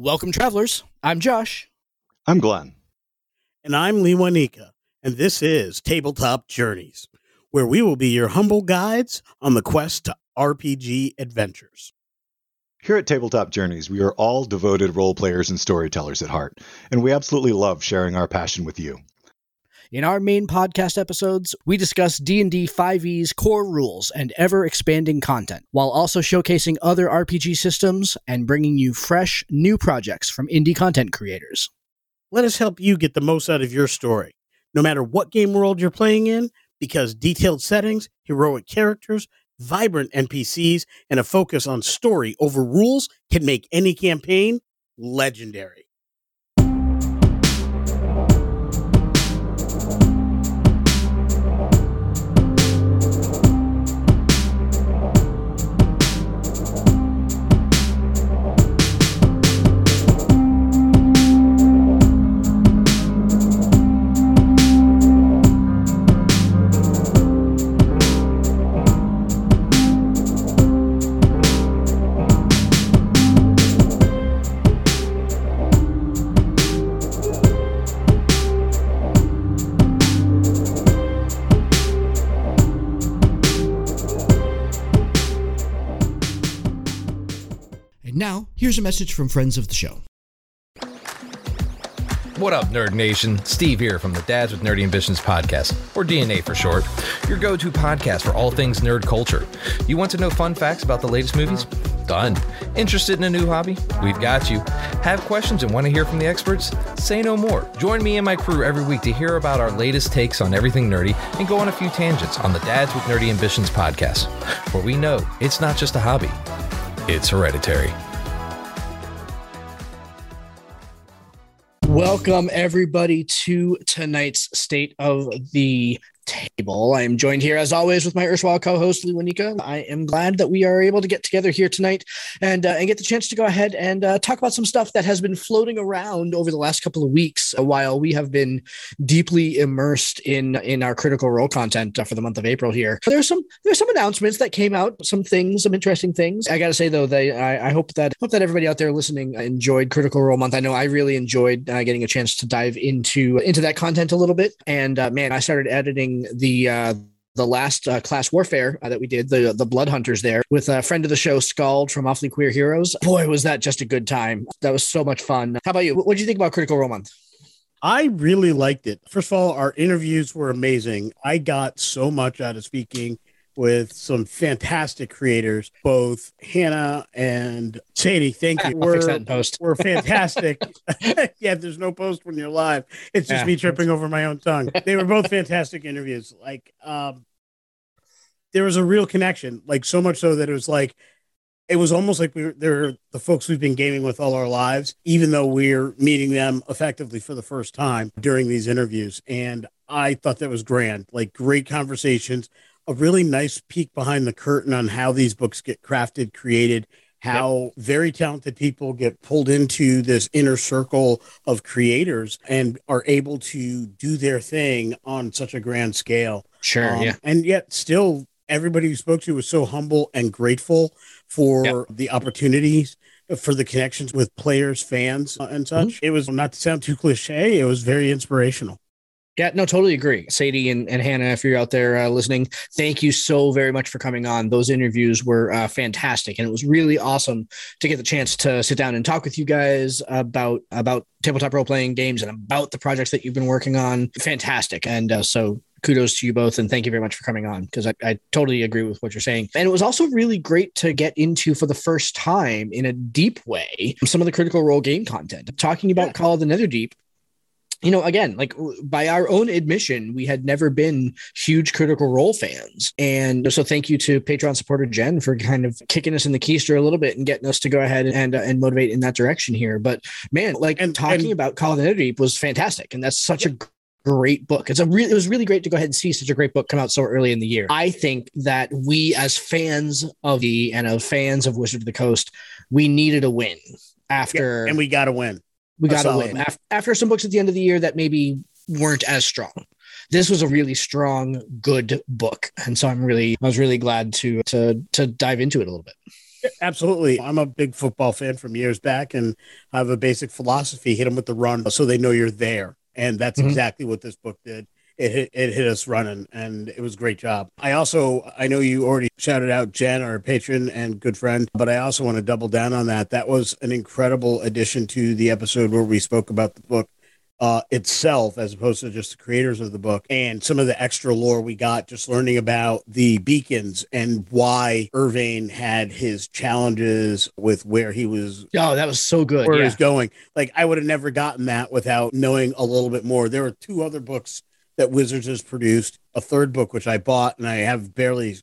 Welcome, travelers. I'm Josh. I'm Glenn. And I'm Lee Wanika. And this is Tabletop Journeys, where we will be your humble guides on the quest to RPG adventures. Here at Tabletop Journeys, we are all devoted role players and storytellers at heart, and we absolutely love sharing our passion with you. In our main podcast episodes, we discuss D&D 5e's core rules and ever-expanding content, while also showcasing other RPG systems and bringing you fresh, new projects from indie content creators. Let us help you get the most out of your story, no matter what game world you're playing in, because detailed settings, heroic characters, vibrant NPCs, and a focus on story over rules can make any campaign legendary. A message from friends of the show. What up, Nerd Nation? Steve here from the Dads with Nerdy Ambitions podcast, or DNA for short, your go to podcast for all things nerd culture. You want to know fun facts about the latest movies? Done. Interested in a new hobby? We've got you. Have questions and want to hear from the experts? Say no more. Join me and my crew every week to hear about our latest takes on everything nerdy and go on a few tangents on the Dads with Nerdy Ambitions podcast, where we know it's not just a hobby, it's hereditary. Welcome, everybody, to tonight's State of the Table. I am joined here, as always, with my erstwhile co-host Lee Wanika. I am glad that we are able to get together here tonight and uh, and get the chance to go ahead and uh, talk about some stuff that has been floating around over the last couple of weeks, while we have been deeply immersed in in our Critical Role content uh, for the month of April. Here, there's some there's some announcements that came out, some things, some interesting things. I got to say though, they I, I hope that hope that everybody out there listening enjoyed Critical Role month. I know I really enjoyed uh, getting a chance to dive into into that content a little bit, and uh, man, I started editing the uh, the last uh, class warfare uh, that we did, the the blood hunters there with a friend of the show, Scald from Awfully Queer Heroes. Boy, was that just a good time! That was so much fun. How about you? What did you think about Critical Role Month? I really liked it. First of all, our interviews were amazing. I got so much out of speaking with some fantastic creators, both Hannah and Sadie. Thank you. That post. We're fantastic. yeah, there's no post when you're live. It's just Yeah. me tripping over my own tongue. They were both fantastic interviews. Like, um, there was a real connection. Like so much so that it was like it was almost like we were they're the folks we've been gaming with all our lives, even though we're meeting them effectively for the first time during these interviews. And I thought that was grand. Like great conversations, a really nice peek behind the curtain on how these books get crafted, created, how very talented people get pulled into this inner circle of creators and are able to do their thing on such a grand scale. Sure. Um, And yet, still, everybody who spoke to was so humble and grateful for Yep. the opportunities, for the connections with players, fans, uh, and such. Mm-hmm. It was not to sound too cliche. It was very inspirational. Yeah, no, totally agree. Sadie and, and Hannah, if you're out there uh, listening, thank you so very much for coming on. Those interviews were uh, fantastic, and it was really awesome to get the chance to sit down and talk with you guys about about tabletop role playing games and about the projects that you've been working on. Fantastic, and uh, so kudos to you both, and thank you very much for coming on because I, I totally agree with what you're saying. And it was also really great to get into for the first time in a deep way some of the Critical Role game content, talking about Yeah. Call of the Netherdeep you know, again, like by our own admission, we had never been huge Critical Role fans. And so thank you to Patreon supporter Jen for kind of kicking us in the keister a little bit and getting us to go ahead and uh, and motivate in that direction here. But man, like And- talking and- about Call of the Netherdeep was fantastic. And that's such a great book. It's a really it was really great to go ahead and see such a great book come out so early in the year. I think that we as fans of the and of fans of Wizard of the Coast, we needed a win after and we got a win. We got to win one. Af- after some books at the end of the year that maybe weren't as strong. This was a really strong, good book, and so I'm really, I was really glad to to to dive into it a little bit. Absolutely. I'm a big football fan from years back, and I have a basic philosophy hit them with the run so they know you're there. And that's mm-hmm. exactly what this book did. It hit, it hit us running, and it was a great job. I also, I know you already shouted out Jen, our patron and good friend, but I also want to double down on that. That was an incredible addition to the episode where we spoke about the book uh, itself as opposed to just the creators of the book and some of the extra lore we got just learning about the beacons and why Irvine had his challenges with where he was oh that was so good where yeah. he's going like I would have never gotten that without knowing a little bit more there are two other books that Wizards has produced a third book which I bought and I have barely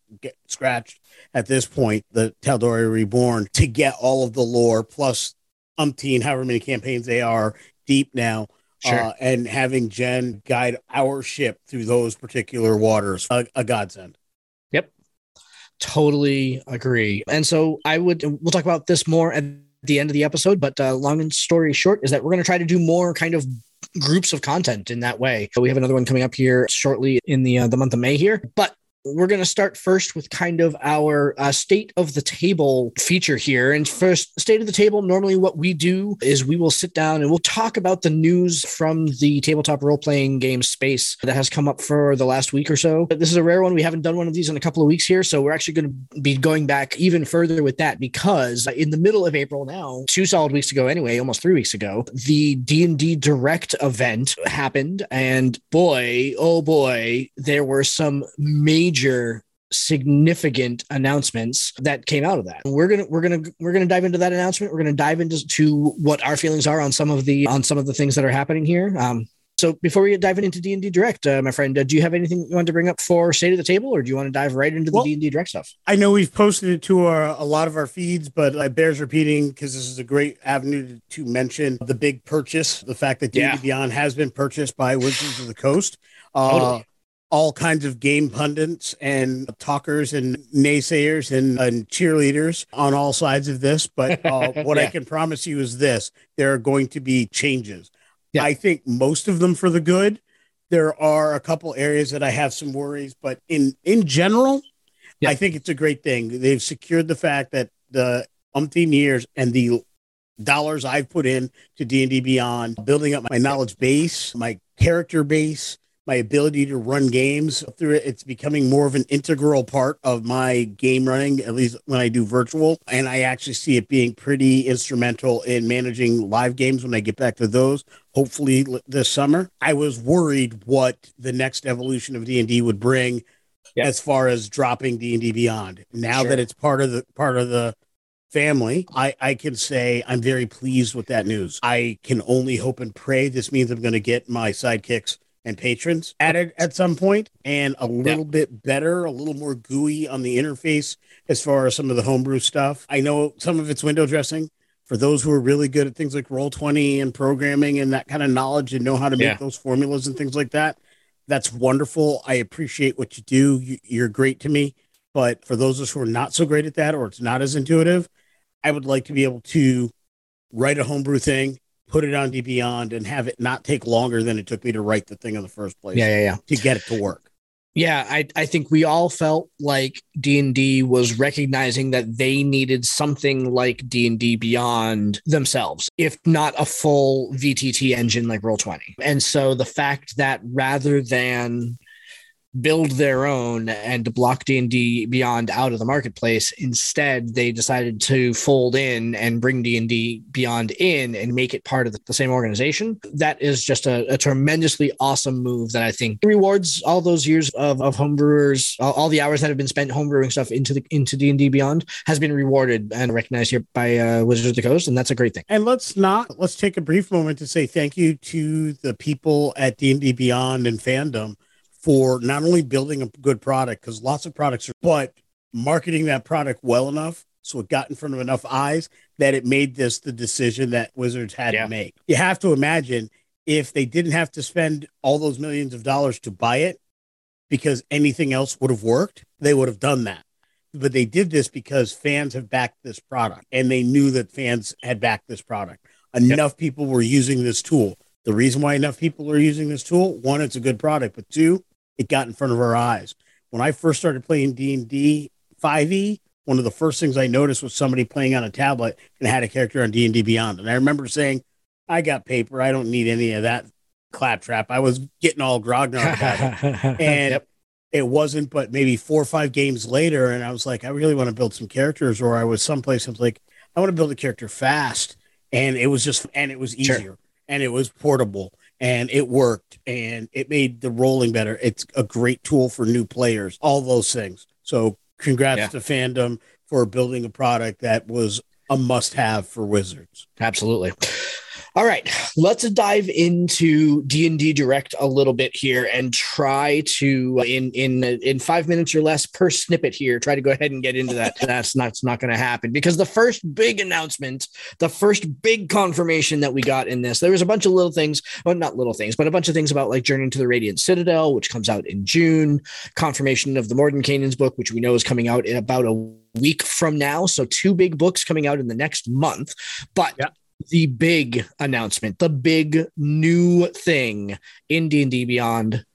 scratched at this point the Tal'Dorei Reborn to get all of the lore plus umpteen however many campaigns they are deep now Sure. Uh, and having Jen guide our ship through those particular waters, a, a godsend. Yep. Totally agree. And so I would, we'll talk about this more at the end of the episode, but uh, long and story short is that we're going to try to do more kind of groups of content in that way. We have another one coming up here shortly in the uh, the month of May here. But we're going to start first with kind of our uh, state of the table feature here. And first, state of the table, normally what we do is we will sit down and we'll talk about the news from the tabletop role playing game space that has come up for the last week or so. But this is a rare one. We haven't done one of these in a couple of weeks here. So we're actually going to be going back even further with that because in the middle of April now, two solid weeks ago anyway, almost three weeks ago, the D&D Direct event happened. And boy, oh boy, there were some major major significant announcements that came out of that. We're gonna we're gonna we're gonna dive into that announcement. We're gonna dive into to what our feelings are on some of the on some of the things that are happening here. Um, so before we get diving into D and D Direct, uh, my friend, uh, do you have anything you want to bring up for State of the Table, or do you want to dive right into the D and D Direct stuff? I know we've posted it to our, a lot of our feeds, but it bears repeating because this is a great avenue to, to, mention the big purchase, the fact that D and D Beyond has been purchased by Wizards of the Coast. Uh, totally all kinds of game pundits and talkers and naysayers and, and cheerleaders on all sides of this. But uh, what yeah. I can promise you is this there are going to be changes. Yeah. I think most of them for the good. There are a couple areas that I have some worries, but in in general, yeah. I think it's a great thing. They've secured the fact that the umpteen years and the dollars I've put in to D and D Beyond, building up my knowledge base, my character base, my ability to run games through it. It's becoming more of an integral part of my game running, at least when I do virtual. And I actually see it being pretty instrumental in managing live games when I get back to those, hopefully this summer. I was worried what the next evolution of D&D would bring yep. as far as dropping D&D Beyond. Now sure. that it's part of the part of the family, I, I can say I'm very pleased with that news. I can only hope and pray this means I'm going to get my sidekicks and patrons added at some point and a little yeah. bit better, a little more gooey on the interface as far as some of the homebrew stuff. I know some of it's window dressing for those who are really good at things like Roll20 and programming and that kind of knowledge and know how to make yeah. those formulas and things like that. That's wonderful. I appreciate what you do. You're great to me. But for those of us who are not so great at that or it's not as intuitive, I would like to be able to write a homebrew thing put it on D Beyond and have it not take longer than it took me to write the thing in the first place. Yeah, yeah, yeah. To get it to work. Yeah, I, I think we all felt like D and D was recognizing that they needed something like D and D Beyond themselves, if not a full VTT engine like Roll Twenty. And so the fact that rather than build their own and block D&D Beyond out of the marketplace. Instead, they decided to fold in and bring D&D Beyond in and make it part of the, same organization. That is just a, a, tremendously awesome move that I think rewards all those years of, of homebrewers, all, all, the hours that have been spent homebrewing stuff into the into D&D Beyond has been rewarded and recognized here by uh, Wizards of the Coast, and that's a great thing. And let's not let's take a brief moment to say thank you to the people at D&D Beyond and fandom for not only building a good product because lots of products are, but marketing that product well enough so it got in front of enough eyes that it made this the decision that Wizards had yeah. to make. You have to imagine if they didn't have to spend all those millions of dollars to buy it because anything else would have worked, they would have done that. But they did this because fans have backed this product and they knew that fans had backed this product. Enough yep. people were using this tool. The reason why enough people are using this tool, one, it's a good product, but two, it got in front of our eyes. When I first started playing D and D 5e, one of the first things I noticed was somebody playing on a tablet and had a character on D and D Beyond, and I remember saying, "I got paper. I don't need any of that claptrap." I was getting all grognard about it, and Yep. it wasn't. But maybe four or five games later, and I was like, "I really want to build some characters," or I was someplace I was like, "I want to build a character fast," and it was just and it was Sure. easier and it was portable and it worked and it made the rolling better. It's a great tool for new players, all those things. So congrats Yeah. to fandom for building a product that was a must have for Wizards. Absolutely. All right, let's dive into D and D Direct a little bit here and try to in in in five minutes or less per snippet here. Try to go ahead and get into that. That's not, not going to happen because the first big announcement, the first big confirmation that we got in this, there was a bunch of little things, well, not little things, but a bunch of things about like Journey to the Radiant Citadel, which comes out in June. Confirmation of the Mordenkainen's book, which we know is coming out in about a week from now. So two big books coming out in the next month, but. The big announcement, the big new thing in D&D Beyond,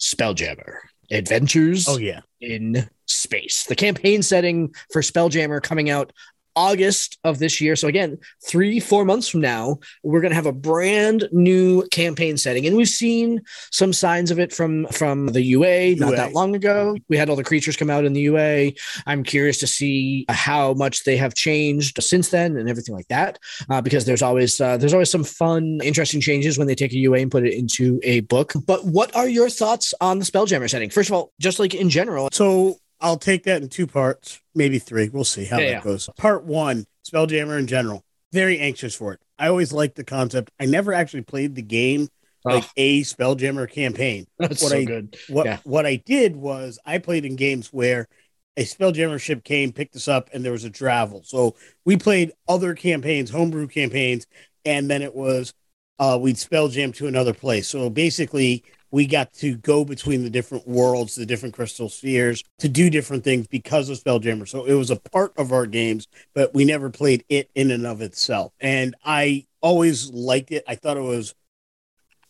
Spelljammer Adventures Oh yeah. in Space. The campaign setting for Spelljammer coming out August of this year. So again, three, four months from now, we're going to have a brand new campaign setting, and we've seen some signs of it from from the UA not UA. that long ago. We had all the creatures come out in the UA. I'm curious to see how much they have changed since then and everything like that, uh, because there's always uh, there's always some fun, interesting changes when they take a UA and put it into a book. But what are your thoughts on the Spelljammer setting? First of all, just like in general, So I'll take that in two parts, maybe three. We'll see how Yeah, that yeah. goes. Part one, Spelljammer in general. Very anxious for it. I always liked the concept. I never actually played the game like Oh. a Spelljammer campaign. that's what so I- good. What Yeah. what I did was I played in games where a Spelljammer ship came, picked us up, and there was a travel. So we played other campaigns, homebrew campaigns, and then it was uh, we'd Spelljam to another place. So basically, we got to go between the different worlds, the different crystal spheres, to do different things because of Spelljammer. So it was a part of our games, but we never played it in and of itself. And I always liked it. I thought it was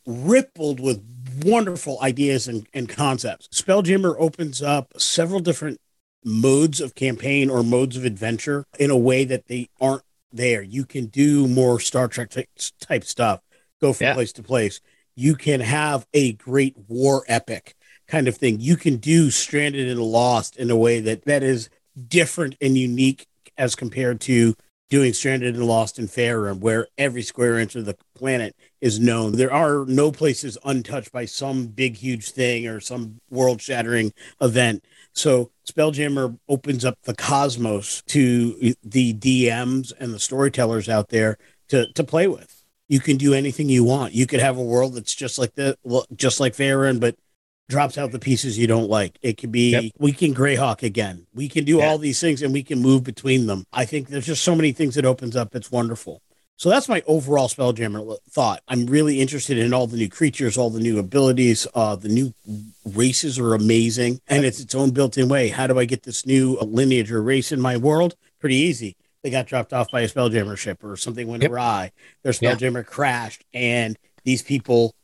rippled with wonderful ideas and, and concepts. Spelljammer opens up several different modes of campaign or modes of adventure in a way that they aren't there. You can do more Star Trek ty- type stuff, go from Yeah. place to place. You can have a great war epic kind of thing. You can do Stranded and Lost in a way that that is different and unique as compared to doing Stranded and Lost in Faerun, where every square inch of the planet is known. There are no places untouched by some big, huge thing or some world shattering event. So Spelljammer opens up the cosmos to the DMs and the storytellers out there to, to play with. You can do anything you want. You could have a world that's just like the just like Faerun, but drops out the pieces you don't like. It could be Yep. we can Greyhawk again. We can do Yeah. all these things and we can move between them. I think there's just so many things it opens up. It's wonderful. So that's my overall Spelljammer thought. I'm really interested in all the new creatures, all the new abilities. Uh, the new races are amazing, and it's its own built-in way. How do I get this new lineage or race in my world? Pretty easy. They got dropped off by a Spelljammer ship, or something went Yep. awry. Their Yeah. Spelljammer crashed, and these people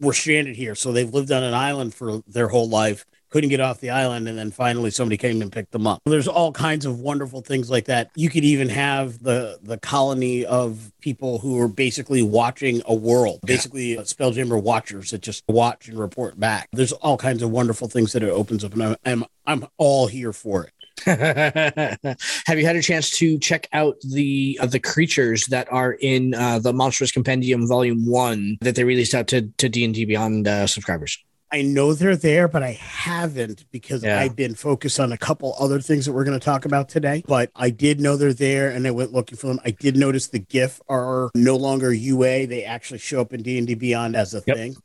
were stranded here. So they've lived on an island for their whole life, couldn't get off the island, and then finally somebody came and picked them up. There's all kinds of wonderful things like that. You could even have the the colony of people who are basically watching a world, basically uh, Spelljammer watchers that just watch and report back. There's all kinds of wonderful things that it opens up, and I'm I'm, I'm all here for it. Have you had a chance to check out the uh, the creatures that are in uh, the Monstrous Compendium Volume One that they released out to to D and D Beyond uh, subscribers? I know they're there, but I haven't because Yeah. I've been focused on a couple other things that we're going to talk about today. But I did know they're there, and I went looking for them. I did notice the Giff are no longer UA; they actually show up in D and D Beyond as a Yep. thing.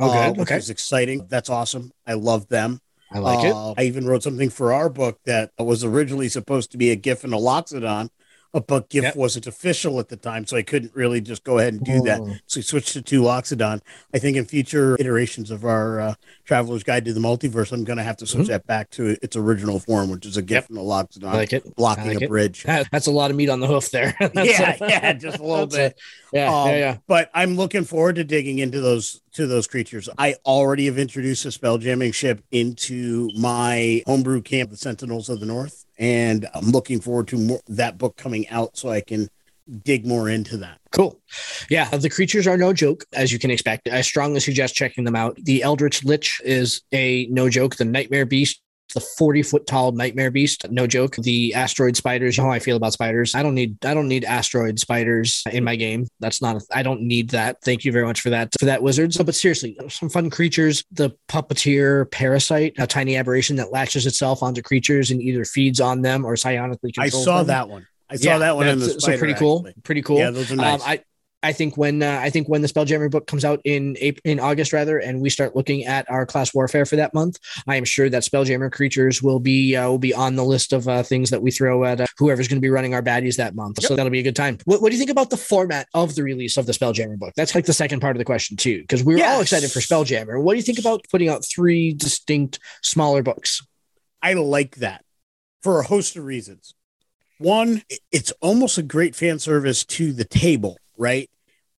Oh, uh, which Okay, is exciting. That's awesome. I love them. I like it. Uh, I even wrote something for our book that was originally supposed to be a Giff and a Loxodon, but Giff Yep. wasn't official at the time, so I couldn't really just go ahead and do that. Oh. So we switched to two Loxodon. I think in future iterations of our uh, Traveler's Guide to the Multiverse, I'm going to have to switch Mhm. that back to its original form, which is a Giff Yep. and a Loxodon like it. blocking like a it. bridge. That's a lot of meat on the hoof there. Yeah, a- yeah, just a little that's bit. yeah, Um, yeah, yeah. But I'm looking forward to digging into those to those creatures. I already have introduced a spell jamming ship into my homebrew camp, the Sentinels of the North, and I'm looking forward to more, that book coming out so I can dig more into that. Cool. Yeah, the creatures are no joke, as you can expect. I strongly suggest checking them out. The Eldritch Lich is a no joke. The Nightmare Beast the 40 foot tall nightmare beast no joke the asteroid spiders you know how i feel about spiders i don't need i don't need asteroid spiders in my game that's not I don't need that thank you very much for that for that wizards but seriously some fun creatures the puppeteer parasite a tiny aberration that latches itself onto creatures and either feeds on them or psionically i saw them. that one I saw yeah, that one in the spider, so pretty cool. Actually. Pretty cool. Yeah, those are nice. Um, I I think when uh, I think when the Spelljammer book comes out in April, in August rather, and we start looking at our class warfare for that month, I am sure that Spelljammer creatures will be uh, will be on the list of uh, things that we throw at uh, whoever's going to be running our baddies that month. Yep. So that'll be a good time. What, what, do you think about the format of the release of the Spelljammer book? That's like the second part of the question too, because we were yes. all excited for Spelljammer. What do you think about putting out three distinct smaller books? I like that for a host of reasons. One, it's almost a great fan service to the table, right?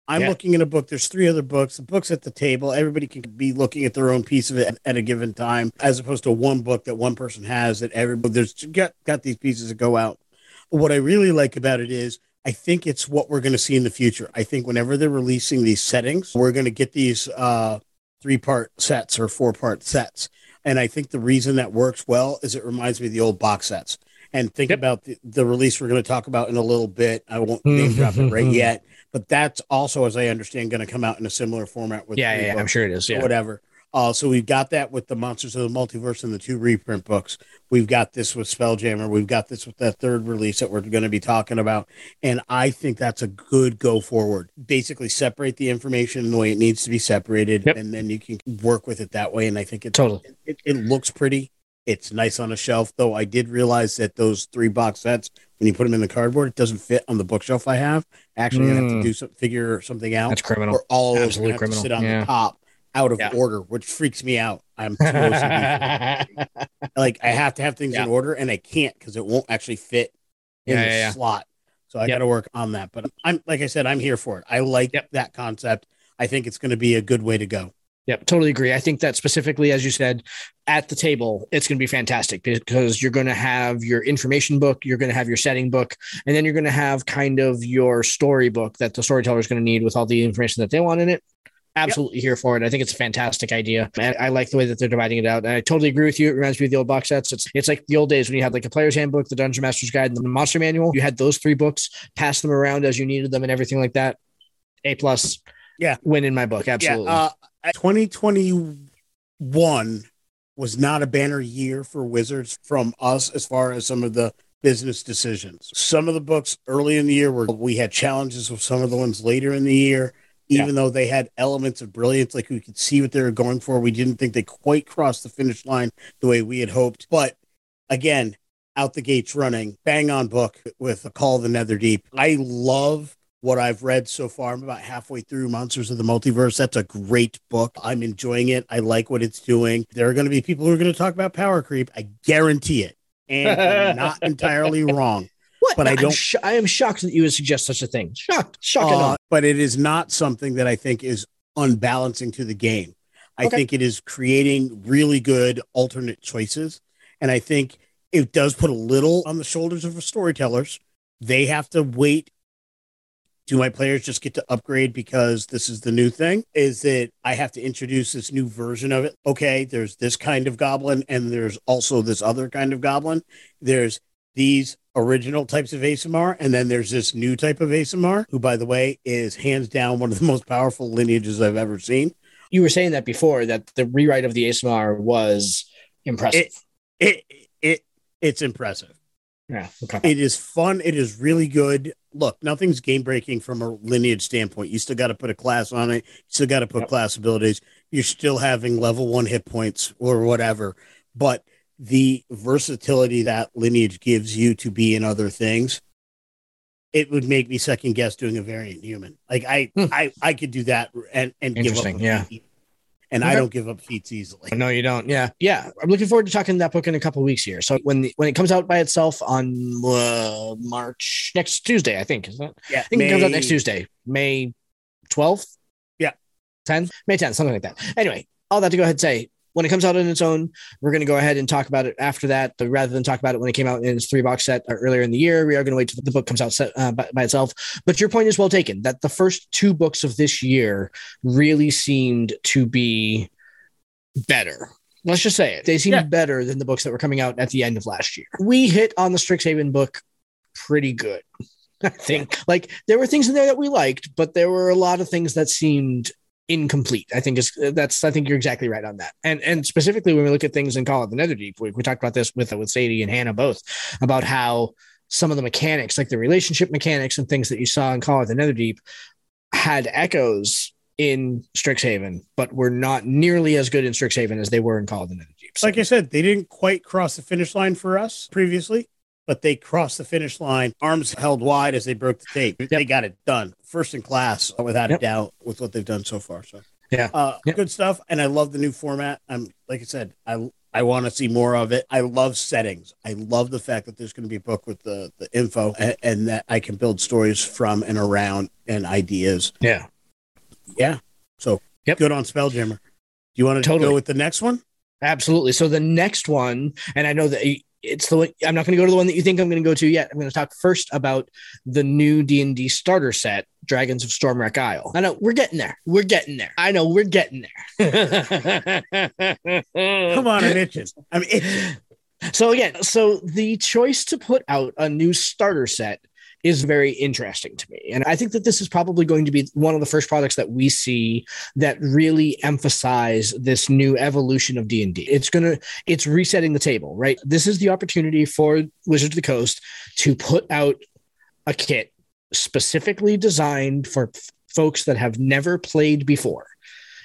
I'm yeah. looking at a book. There's three other books. The book's at the table. Everybody can be looking at their own piece of it at a given time, as opposed to one book that one person has that everybody there's got got these pieces that go out. What I really like about it is I think it's what we're going to see in the future. I think whenever they're releasing these settings, we're going to get these uh, three part sets or four part sets. And I think the reason that works well is it reminds me of the old box sets and think yep. about the, the, release we're going to talk about in a little bit. I won't name drop it right yet, but that's also, as I understand, going to come out in a similar format with yeah, yeah, I'm sure it is. Yeah, whatever. Uh, so we've got that with the Monsters of the Multiverse and the two reprint books. We've got this with Spelljammer. We've got this with that third release that we're going to be talking about. And I think that's a good go forward. Basically, separate the information in the way it needs to be separated, yep. and then you can work with it that way. And I think it totally it, it looks pretty. It's nice on a shelf, though. I did realize that those three box sets, when you put them in the cardboard, it doesn't fit on the bookshelf I have. Actually, mm. I have to hmm. do some figure something out. That's criminal. Or all of Absolutely criminal. To sit on yeah. the top out of yeah. order, which freaks me out. I'm too like I have to have things yeah. in order, and I can't because it won't actually fit in yeah, the slot. So I yep. got to work on that. But I'm like I said, I'm here for it. I like yep. that concept. I think it's going to be a good way to go. Yep, totally agree. I think that specifically, as you said, at the table, it's going to be fantastic because you're going to have your information book, you're going to have your setting book, and then you're going to have kind of your story book that the storyteller is going to need with all the information that they want in it. Absolutely yep. here for it. I think it's a fantastic idea. And I like the way that they're dividing it out. And I totally agree with you. It reminds me of the old box sets. It's it's like the old days when you had like a player's handbook, the dungeon master's guide, and the monster manual. You had those three books, pass them around as you needed them and everything like that. A plus. Yeah. Win in my book. Absolutely. Yeah, uh, 2021 was not a banner year for Wizards from us as far as some of the business decisions. Some of the books early in the year were we had challenges with some of the ones later in the year. Even yeah. though they had elements of brilliance, like we could see what they were going for, we didn't think they quite crossed the finish line the way we had hoped. But again, out the gates running, bang on book with a call of the nether deep. I love what I've read so far. I'm about halfway through Monsters of the Multiverse. That's a great book. I'm enjoying it. I like what it's doing. There are going to be people who are going to talk about power creep. I guarantee it. And I'm not entirely wrong. What? But I don't. Sh- I am shocked that you would suggest such a thing. Shocked. Shocked. Uh, but it is not something that I think is unbalancing to the game. I okay. think it is creating really good alternate choices. And I think it does put a little on the shoulders of the storytellers. They have to wait do my players just get to upgrade because this is the new thing? Is it I have to introduce this new version of it? Okay, there's this kind of goblin, and there's also this other kind of goblin. There's these original types of aasimar, and then there's this new type of aasimar, who, by the way, is hands down one of the most powerful lineages I've ever seen. You were saying that before that the rewrite of the aasimar was impressive. It, it, it it's impressive. Yeah. Okay. It is fun. It is really good. Look, nothing's game breaking from a lineage standpoint. You still got to put a class on it. You still got to put yep. class abilities. You're still having level one hit points or whatever. But the versatility that lineage gives you to be in other things, it would make me second guess doing a variant human. Like I, hmm. I, I could do that and and give up. Yeah and okay. I don't give up feats easily. No, you don't. Yeah, yeah. I'm looking forward to talking that book in a couple weeks here. So when the, when it comes out by itself on uh, March next Tuesday, I think is that? Yeah, I think May... it comes out next Tuesday, May 12th. Yeah, 10th, May 10th, something like that. Anyway, all that to go ahead and say when it comes out on its own, we're going to go ahead and talk about it after that. But rather than talk about it when it came out in its three box set uh, earlier in the year, we are going to wait till the book comes out set, uh, by, by, itself. But your point is well taken that the first two books of this year really seemed to be better. Let's just say it. They seemed yeah. better than the books that were coming out at the end of last year. We hit on the Strixhaven book pretty good. I think like there were things in there that we liked, but there were a lot of things that seemed incomplete. I think is that's I think you're exactly right on that. And and specifically when we look at things in Call of the Netherdeep, we, we talked about this with with Sadie and Hannah both about how some of the mechanics, like the relationship mechanics and things that you saw in Call of the Netherdeep, had echoes in Strixhaven, but were not nearly as good in Strixhaven as they were in Call of the Netherdeep. So. Like I said, they didn't quite cross the finish line for us previously but they crossed the finish line, arms held wide as they broke the tape. Yep. They got it done, first in class, without yep. a doubt, with what they've done so far. So yeah, uh, yep. good stuff. And I love the new format. I'm like I said, I I want to see more of it. I love settings. I love the fact that there's going to be a book with the the info and, and that I can build stories from and around and ideas. Yeah, yeah. So yep. good on Spelljammer. Do you want to totally. go with the next one? Absolutely. So the next one, and I know that it's the one i'm not going to go to the one that you think i'm going to go to yet. I'm going to talk first about the new d&d starter set dragons of stormwreck isle. I know we're getting there. We're getting there. I know we're getting there. Come on i'm itching. I'm itching. So again so the choice to put out a new starter set is very interesting to me. And I think that this is probably going to be one of the first products that we see that really emphasize this new evolution of D&D. It's going to it's resetting the table, right? This is the opportunity for Wizards of the Coast to put out a kit specifically designed for f- folks that have never played before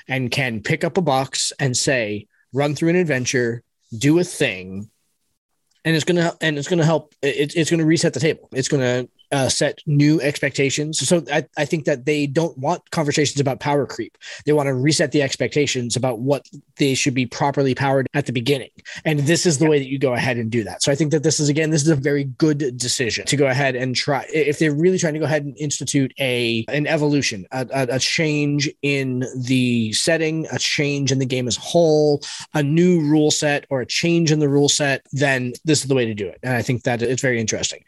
and can pick up a box and say, run through an adventure, do a thing, and it's gonna and it's gonna help. It, it's gonna reset the table. It's gonna uh, set new expectations. So I, I think that they don't want conversations about power creep. They want to reset the expectations about what they should be properly powered at the beginning. And this is the way that you go ahead and do that. So I think that this is again, this is a very good decision to go ahead and try. If they're really trying to go ahead and institute a an evolution, a, a, a change in the setting, a change in the game as a whole, a new rule set or a change in the rule set, then this is the way to do it. And I think that it's very interesting.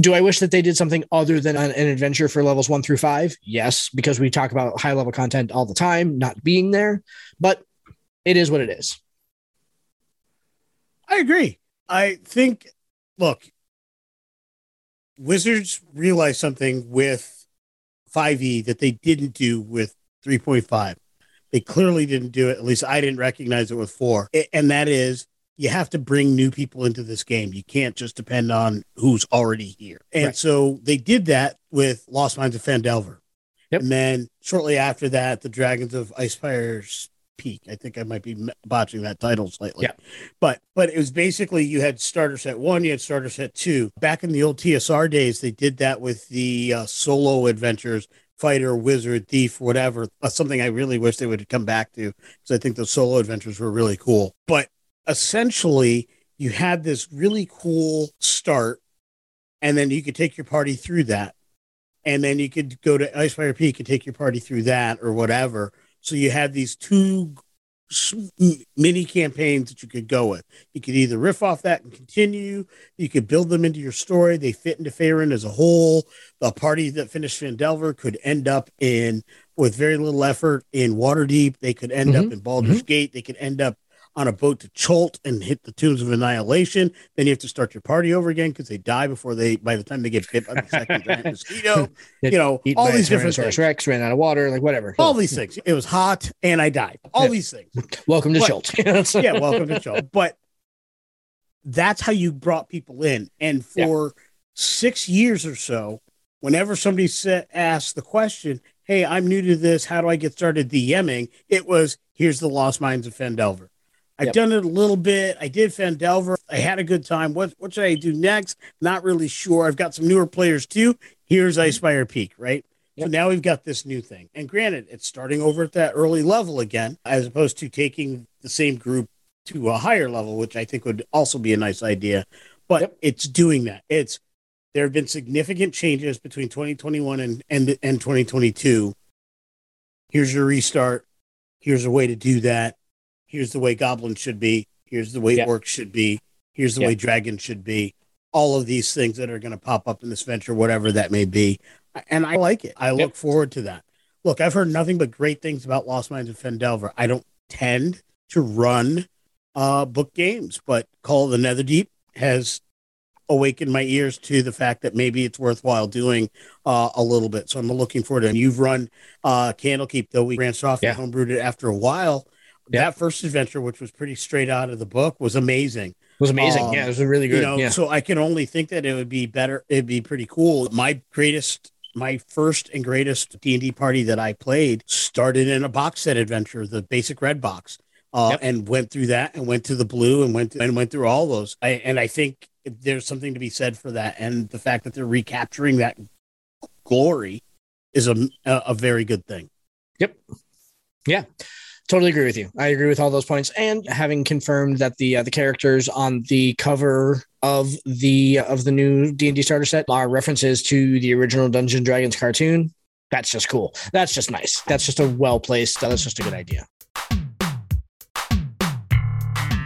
Do I wish that they did something other than an, adventure for levels one through five? Yes, because we talk about high level content all the time, not being there, but it is what it is. I agree. I think, look, Wizards realized something with 5e that they didn't do with 3.5. They clearly didn't do it. At least I didn't recognize it with four. And that is you have to bring new people into this game. You can't just depend on who's already here. And right. so they did that with Lost Mines of Phandelver. Yep. And then shortly after that, the Dragons of Icefire's Peak. I think I might be botching that title slightly. Yeah. But but it was basically you had starter set one, you had starter set two. Back in the old TSR days, they did that with the uh, solo adventures fighter, wizard, thief, whatever. Uh, something I really wish they would come back to because I think those solo adventures were really cool. But essentially you had this really cool start and then you could take your party through that. And then you could go to icefire peak and take your party through that or whatever. So you had these two mini campaigns that you could go with. You could either riff off that and continue. You could build them into your story. They fit into Faerun as a whole. The party that finished Phandelver could end up in with very little effort in Waterdeep they could end mm-hmm. up in Baldur's mm-hmm. Gate. They could end up on a boat to Chult and hit the Tombs of Annihilation. Then you have to start your party over again because they die before they by the time they get bit by the second giant mosquito. You know, all these different things. Rex ran out of water, like whatever. All these things. It was hot and I died. All yeah. these things. Welcome to Chult. yeah, welcome to Chult. But that's how you brought people in. And for yeah. six years or so, whenever somebody said, asked the question, Hey, I'm new to this. How do I get started DMing? It was, here's the Lost Mines of Phandelver. I've yep. done it a little bit. I did Phandelver. I had a good time. What what should I do next? Not really sure. I've got some newer players too. Here's mm-hmm. Icefire Peak, right? Yep. So now we've got this new thing. And granted, it's starting over at that early level again, as opposed to taking the same group to a higher level, which I think would also be a nice idea. But yep. it's doing that. It's there have been significant changes between 2021 and, and and 2022. Here's your restart. Here's a way to do that here's the way goblins should be, here's the way Yeah. orcs should be, here's the Yeah. way dragons should be. All of these things that are going to pop up in this venture, whatever that may be, and I like it. I look forward to that. Look, I've heard nothing but great things about Lost Mines of Phandelver. I don't tend to run uh, book games, but Call of the Netherdeep has awakened my ears to the fact that maybe it's worthwhile doing uh, a little bit. So I'm looking forward to it. And you've run uh, Candlekeep, though we branched off Yeah. and homebrewed it after a while. Yeah. That first adventure, which was pretty straight out of the book, was amazing. It was amazing. Um, yeah, it was really good. You know, yeah. so I can only think that it would be better. It'd be pretty cool. My greatest, my first and greatest D and D party that I played started in a box set adventure, the basic red box, uh, Yep. and went through that and went to the blue and went and went through all those. I, and I think there's something to be said for that, and the fact that they're recapturing that glory is a a, a very good thing. Totally agree with you. I agree with all those points. And having confirmed that the uh, the characters on the cover of the of the new D and D starter set are references to the original Dungeon Dragons cartoon, that's just cool. That's just nice. That's just a well placed. That's just a good idea.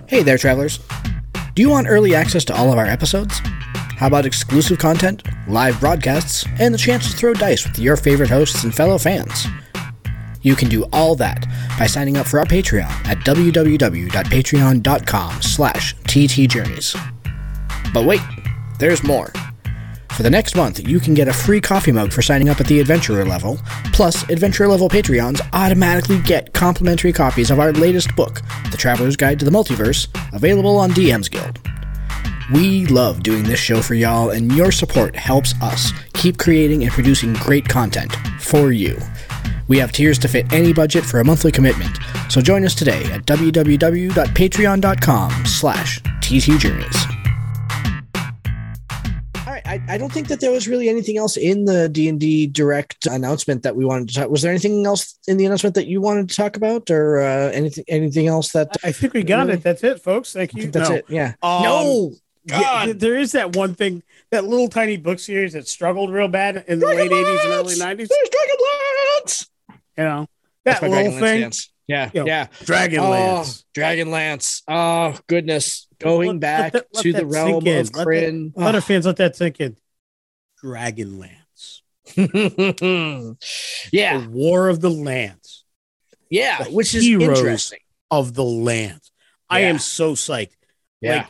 Hey there, travelers. Do you want early access to all of our episodes? How about exclusive content, live broadcasts, and the chance to throw dice with your favorite hosts and fellow fans? You can do all that by signing up for our Patreon at www.patreon.com slash ttjourneys. But wait, there's more. For the next month, you can get a free coffee mug for signing up at the Adventurer level, plus Adventurer level Patreons automatically get complimentary copies of our latest book, The Traveler's Guide to the Multiverse, available on DM's Guild. We love doing this show for y'all, and your support helps us keep creating and producing great content for you. We have tiers to fit any budget for a monthly commitment, so join us today at www.patreon.com slash ttjourneys. All right, I, I don't think that there was really anything else in the D&D Direct announcement that we wanted to talk. Was there anything else in the announcement that you wanted to talk about or uh, anything anything else that... I think we got Really? it. That's it, folks. Thank you. that's No. it, yeah. Um, no! God! th- there is that one thing, that little tiny book series that struggled real bad in the late '80s and early '90s. There's Dragonlance! You know That's that my little thing, dance. Yeah, You know, yeah. Dragonlance. Oh, Dragonlance. Oh, goodness. Going Let- back let that- to the realm in. of Krynn. Let our ah. fans let that sink in. Dragonlance, yeah, the War of the Lance, yeah, the which is interesting. of the Lance. I am so psyched. Yeah. Like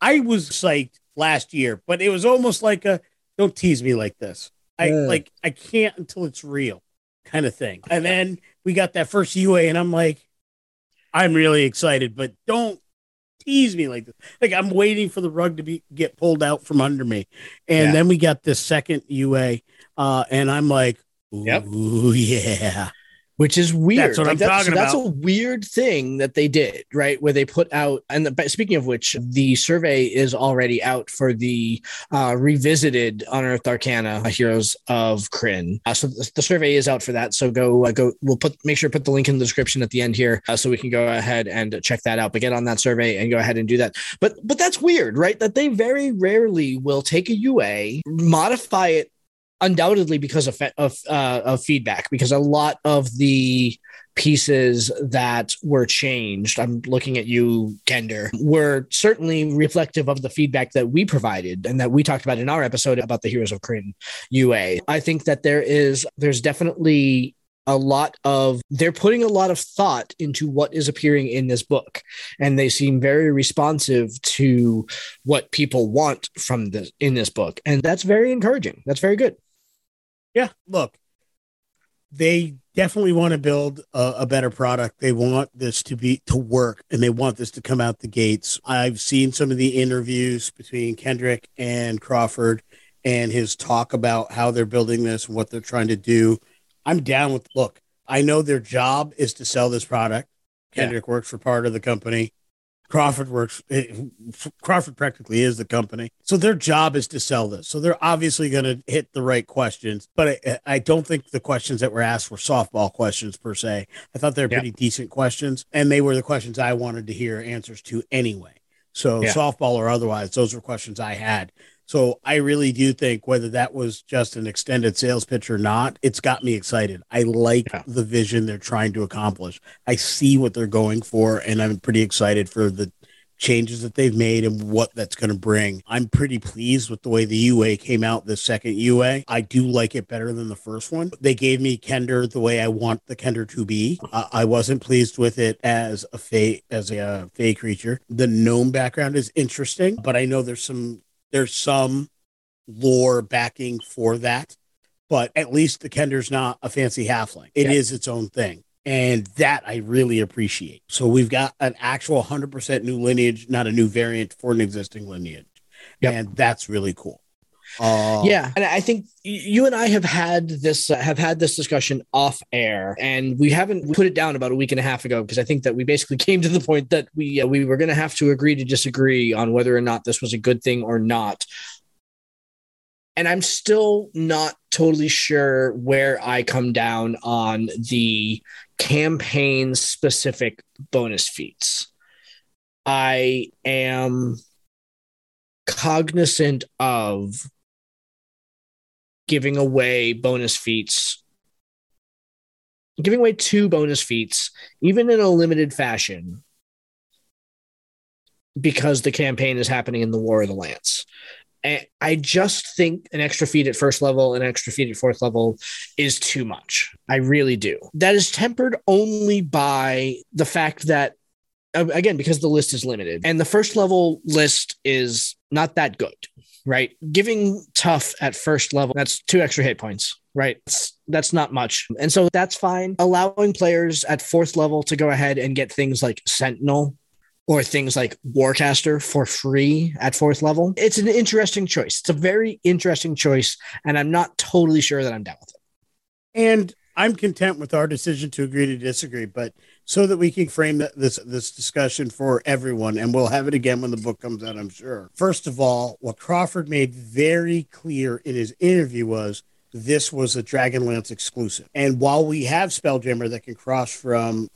I was psyched last year, but it was almost like a don't tease me like this. I Yeah. like I can't until it's real kind of thing. And then we got that first UA and I'm like I'm really excited, but don't tease me like this. Like I'm waiting for the rug to be get pulled out from under me. And Yeah. then we got this second UA uh and I'm like Yep. Yeah. Which is weird. That's what I'm that's, talking That's about. That's a weird thing that they did, right? Where they put out, and the, speaking of which, the survey is already out for the uh, revisited Unearthed Arcana Heroes of Krynn. Uh, so the, the survey is out for that. So go, uh, go. We'll put make sure to put the link in the description at the end here, uh, so we can go ahead and check that out. But get on that survey and go ahead and do that. But but that's weird, right? That they very rarely will take a UA, modify it undoubtedly because of of uh, of feedback because a lot of the pieces that were changed i'm looking at you kender were certainly reflective of the feedback that we provided and that we talked about in our episode about the heroes of Krynn ua i think that there is there's definitely a lot of they're putting a lot of thought into what is appearing in this book and they seem very responsive to what people want from this in this book and that's very encouraging. That's very good Yeah, look, they definitely want to build a, a better product. They want this to be to work, and they want this to come out the gates. I've seen some of the interviews between Kendrick and Crawford, and his talk about how they're building this and what they're trying to do. I'm down with. Look, I know their job is to sell this product. Yeah. Kendrick works for part of the company. Crawford works. eh, Crawford practically is the company, so their job is to sell this. So they're obviously going to hit the right questions, but I, I don't think the questions that were asked were softball questions per se. I thought they were Yeah. pretty decent questions, and they were the questions I wanted to hear answers to anyway. So Yeah. softball or otherwise, those were questions I had. So I really do think whether that was just an extended sales pitch or not, it's got me excited. I like Yeah. the vision they're trying to accomplish. I see what they're going for, and I'm pretty excited for the changes that they've made and what that's going to bring. I'm pretty pleased with the way the UA came out, the second UA. I do like it better than the first one. They gave me Kender the way I want the Kender to be. Uh, I wasn't pleased with it as a fey as a uh, fey creature. The gnome background is interesting, but I know there's some there's some lore backing for that. But at least the Kender's not a fancy halfling. It is Yeah. its own thing. And that I really appreciate. So we've got an actual 100% new lineage, not a new variant for an existing lineage. Yep. And that's really cool. Uh, yeah, and I think you and I have had this uh, have had this discussion off air, and we haven't put it down about a week and a half ago because I think that we basically came to the point that we uh, we were going to have to agree to disagree on whether or not this was a good thing or not. And I'm still not totally sure where I come down on the campaign specific bonus feats. I am cognizant of giving away bonus feats, giving away two bonus feats, even in a limited fashion, because the campaign is happening in the War of the Lance. And I just think an extra feat at first level, an extra feat at fourth level is too much. I really do. That is tempered only by the fact that, uh, again, because the list is limited and the first level list is not that good right? Giving tough at first level, that's two extra hit points, right? That's, that's not much. And so that's fine. Allowing players at fourth level to go ahead and get things like Sentinel or things like Warcaster for free at fourth level. It's an interesting choice. It's a very interesting choice. And I'm not totally sure that I'm down with it. And I'm content with our decision to agree to disagree, but so that we can frame that, this this discussion for everyone, and we'll have it again when the book comes out, I'm sure. First of all, what Crawford made very clear in his interview was this was a Dragonlance exclusive. And while we have Spelljammer that can cross from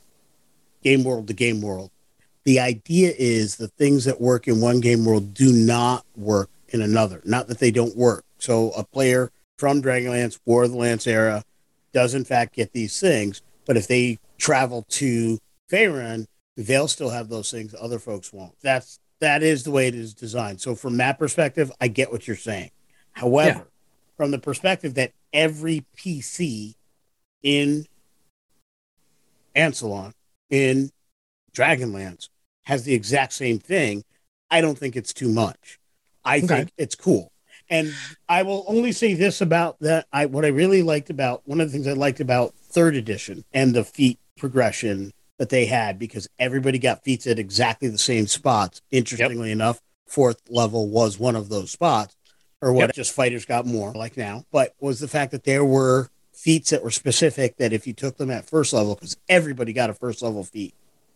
game world to game world, the idea is the things that work in one game world do not work in another. Not that they don't work. So a player from Dragonlance, War of the Lance era, does in fact get these things, but if they travel to Faerun, they'll still have those things. Other folks won't. That's that is the way it is designed. So from that perspective, I get what you're saying. However, Yeah. from the perspective that every PC in Ansalon in Dragonlance has the exact same thing, I don't think it's too much. I Okay. think it's cool. And I will only say this about that. I what I really liked about one of the things I liked about third edition and the feat progression that they had because everybody got feats at exactly the same spots. Interestingly enough, fourth level was one of those spots, or what Yep. just fighters got more like now. But was the fact that there were feats that were specific that if you took them at first level, because everybody got a first level feat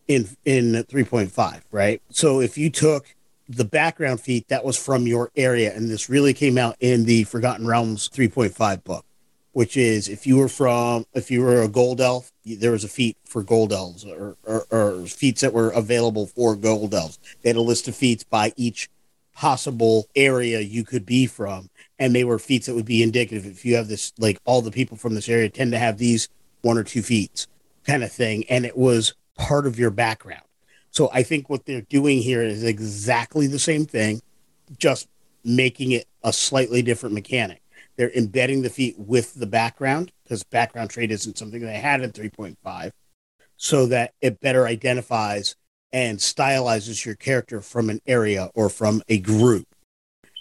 in in 3.5, right? So if you took the background feat that was from your area, and this really came out in the Forgotten Realms 3.5 book, which is if you were from if you were a gold elf, there was a feat for gold elves or, or, or feats that were available for gold elves. They had a list of feats by each possible area you could be from, and they were feats that would be indicative. If you have this, like all the people from this area tend to have these one or two feats kind of thing, and it was part of your background. So I think what they're doing here is exactly the same thing, just making it a slightly different mechanic. They're embedding the feat with the background because background trait isn't something they had in 3.5, so that it better identifies and stylizes your character from an area or from a group.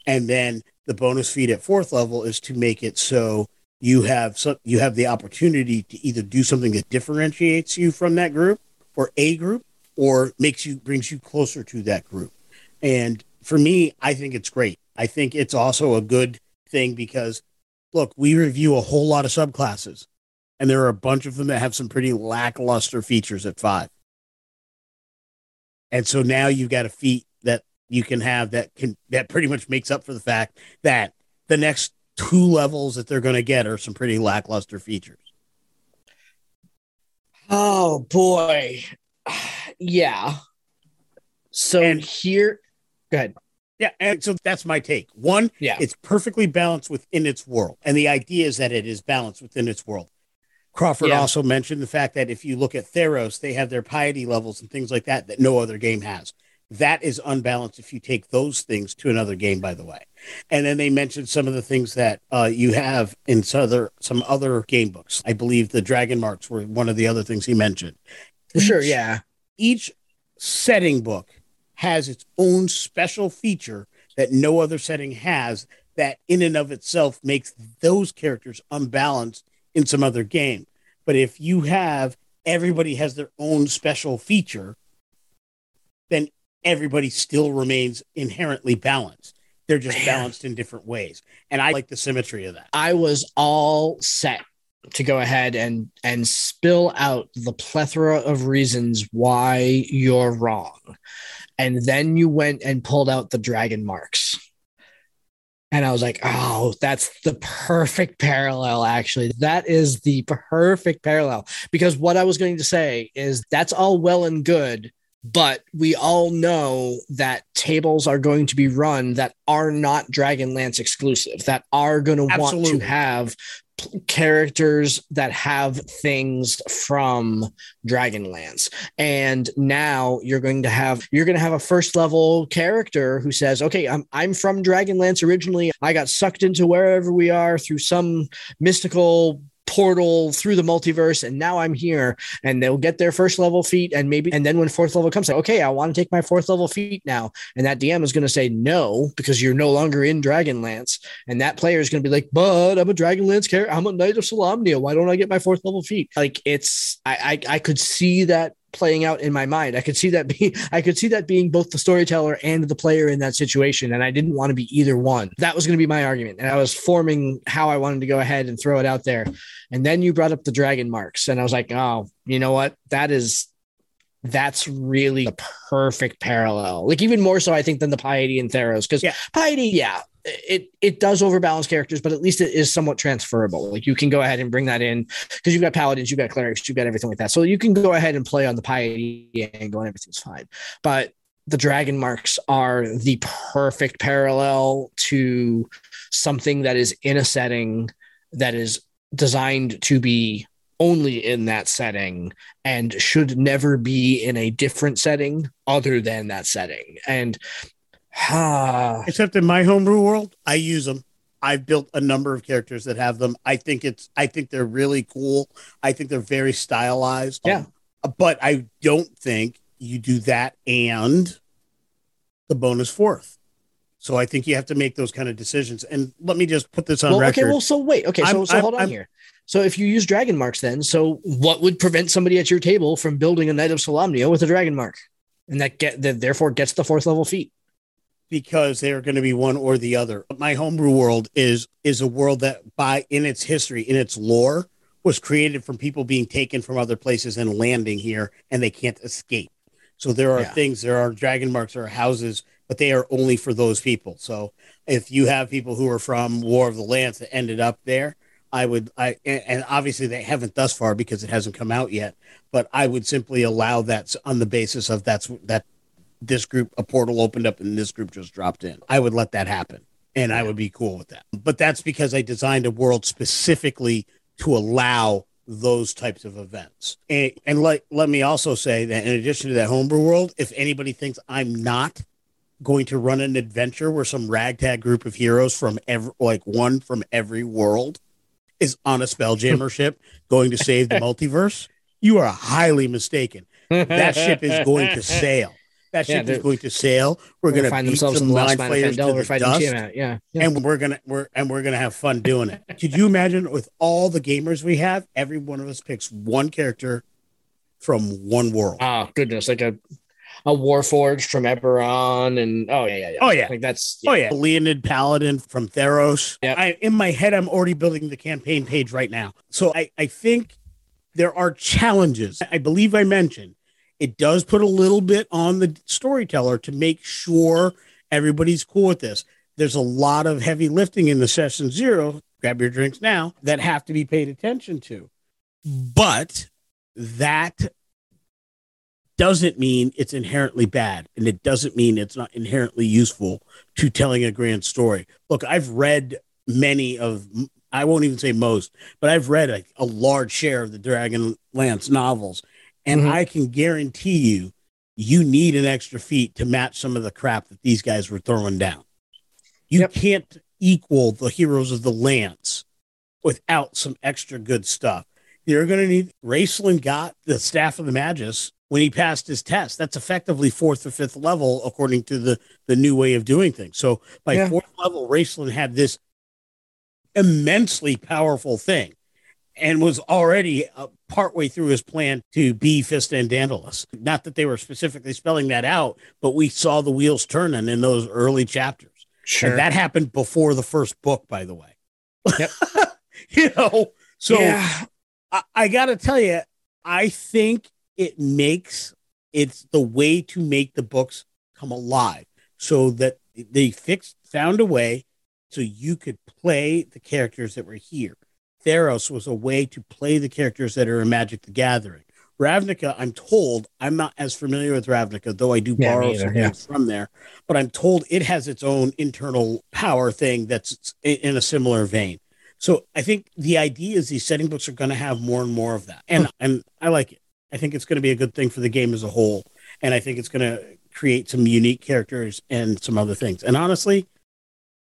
And then the bonus feat at fourth level is to make it so you have you have the opportunity to either do something that differentiates you from that group or a group or makes you brings you closer to that group. And for me, I think it's great. I think it's also a good thing because look, we review a whole lot of subclasses and there are a bunch of them that have some pretty lackluster features at 5. And so now you've got a feat that you can have that can that pretty much makes up for the fact that the next two levels that they're going to get are some pretty lackluster features. Oh boy. Yeah. So And- here, go ahead. Yeah, and so that's my take. One, Yeah. it's perfectly balanced within its world, and the idea is that it is balanced within its world. Crawford Yeah. also mentioned the fact that if you look at Theros, they have their piety levels and things like that that no other game has. That is unbalanced if you take those things to another game, by the way. And then they mentioned some of the things that uh, you have in some other some other game books. I believe the Dragon Marks were one of the other things he mentioned. For sure, yeah. each setting book has its own special feature that no other setting has that in and of itself makes those characters unbalanced in some other game but if you have everybody has their own special feature then everybody still remains inherently balanced they're just Man. balanced in different ways and i like the symmetry of that I was all set to go ahead and and spill out the plethora of reasons why you're wrong. And then you went and pulled out the dragon marks. And I was like, oh, that's the perfect parallel, actually. That is the perfect parallel. Because what I was going to say is that's all well and good, but we all know that tables are going to be run that are not Dragonlance exclusive, that are going to want to have characters that have things from Dragonlance. And now you're going to have you're going to have a first level character who says, "Okay, I'm I'm from Dragonlance originally. I got sucked into wherever we are through some mystical portal through the multiverse and now I'm here. And they'll get their first level feat and maybe and then when fourth level comes like okay I want to take my fourth level feat now. And that DM is going to say no because you're no longer in Dragonlance. And that player is going to be like but I'm a Dragonlance character I'm a Knight of Solamnia why don't I get my fourth level feat? Like it's I I, I could see that playing out in my mind. I could see that being I could see that being both the storyteller and the player in that situation and I didn't want to be either one. That was going to be my argument and I was forming how I wanted to go ahead and throw it out there. And then you brought up the dragon marks and I was like oh you know what? That is that's really the perfect parallel. Like even more so, I think, than the piety and Theros, because Yeah. piety, yeah, it it does overbalance characters, but at least it is somewhat transferable. Like you can go ahead and bring that in because you've got paladins, you've got clerics, you've got everything like that. So you can go ahead and play on the piety angle and everything's fine. But the dragon marks are the perfect parallel to something that is in a setting that is designed to be only in that setting and should never be in a different setting other than that setting. And ah, except in my homebrew world i use them i've built a number of characters that have them. I think it's i think they're really cool. I think they're very stylized. Yeah. Um, but i don't think you do that and the bonus fourth. So i think you have to make those kind of decisions. And let me just put this on well, record. okay, well, so wait, okay, so I'm- so I'm- hold on I'm- here. So if you use dragon marks, then so what would prevent somebody at your table from building a Knight of Solamnia with a dragon mark, and that get that therefore gets the fourth level feat? because they're going to be one or the other. My homebrew world is is a world that by in its history, in its lore, was created from people being taken from other places and landing here and they can't escape. So there are Yeah. things, there are dragon marks, there are houses, but they are only for those people. So if you have people who are from War of the Lance that ended up there, I would I and obviously they haven't thus far because it hasn't come out yet, but I would simply allow that on the basis of that's that this group a portal opened up and this group just dropped in. I would let that happen and I would be cool with that. But that's because I designed a world specifically to allow those types of events. And, and let, let me also say that in addition to that homebrew world, if anybody thinks I'm not going to run an adventure where some ragtag group of heroes from every like one from every world is on a spelljammer ship going to save the multiverse, you are highly mistaken that ship is going to sail. That Yeah, ship is going to sail. We're They're going to find beat themselves some in the lost mind mine of flayers to the dust, Yeah, yeah. and we're gonna we're and we're gonna have fun doing it. Could you imagine with all the gamers we have, every one of us picks one character from one world. oh goodness, like a a Warforged from Eberron, and oh yeah, yeah, yeah. Oh, yeah. like that's Oh yeah, Leonin Paladin from Theros. Yep. I, in my head, I'm already building the campaign page right now. So I, I think there are challenges. I believe I mentioned it does put a little bit on the storyteller to make sure everybody's cool with this. There's a lot of heavy lifting in the session zero. Grab your drinks now that have to be paid attention to. But that doesn't mean it's inherently bad, and it doesn't mean it's not inherently useful to telling a grand story. Look, I've read many of I won't even say most, but I've read a, a large share of the Dragonlance novels, and mm-hmm. I can guarantee you, you need an extra feat to match some of the crap that these guys were throwing down. You yep. can't equal the heroes of the Lance without some extra good stuff. You're going to need. Raistlin got the staff of the Magus when he passed his test. That's effectively fourth or fifth level according to the the new way of doing things. So by yeah. fourth level, Raistlin had this immensely powerful thing and was already uh, partway through his plan to be Fistandantilus. Not that they were specifically spelling that out, but we saw the wheels turning in those early chapters. Sure. And that happened before the first book, by the way. Yep. you know, so yeah. I, I got to tell you, I think it makes it's the way to make the books come alive so that they fixed, found a way so you could play the characters that were here. Theros was a way to play the characters that are in Magic the Gathering. Ravnica, I'm told, I'm not as familiar with Ravnica, though I do yeah, borrow some yeah. from there, but I'm told it has its own internal power thing that's in a similar vein. So I think the idea is these setting books are going to have more and more of that. And, and I like it. I think it's going to be a good thing for the game as a whole. And I think it's going to create some unique characters and some other things. And honestly,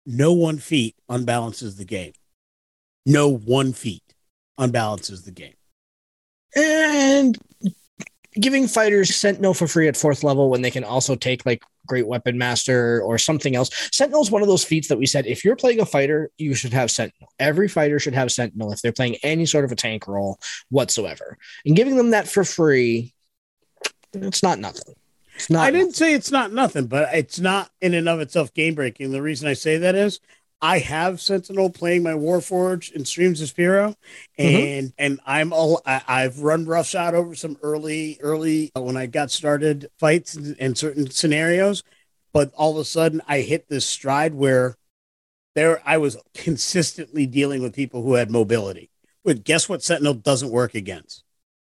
no one feat unbalances the game. No one feat unbalances the game. And giving fighters Sentinel for free at fourth level when they can also take like Great Weapon Master or something else. Sentinel is one of those feats that we said if you're playing a fighter, you should have Sentinel. Every fighter should have Sentinel if they're playing any sort of a tank role whatsoever. And giving them that for free, it's not nothing. It's not I didn't say it's not nothing, but it's not in and of itself game breaking. The reason I say that is I have Sentinel playing my Warforged in Streams of Spiro, and mm-hmm. and I'm all I, have run roughshod over some early early uh, when I got started fights and certain scenarios, but all of a sudden I hit this stride where there I was consistently dealing with people who had mobility. But guess what? Sentinel doesn't work against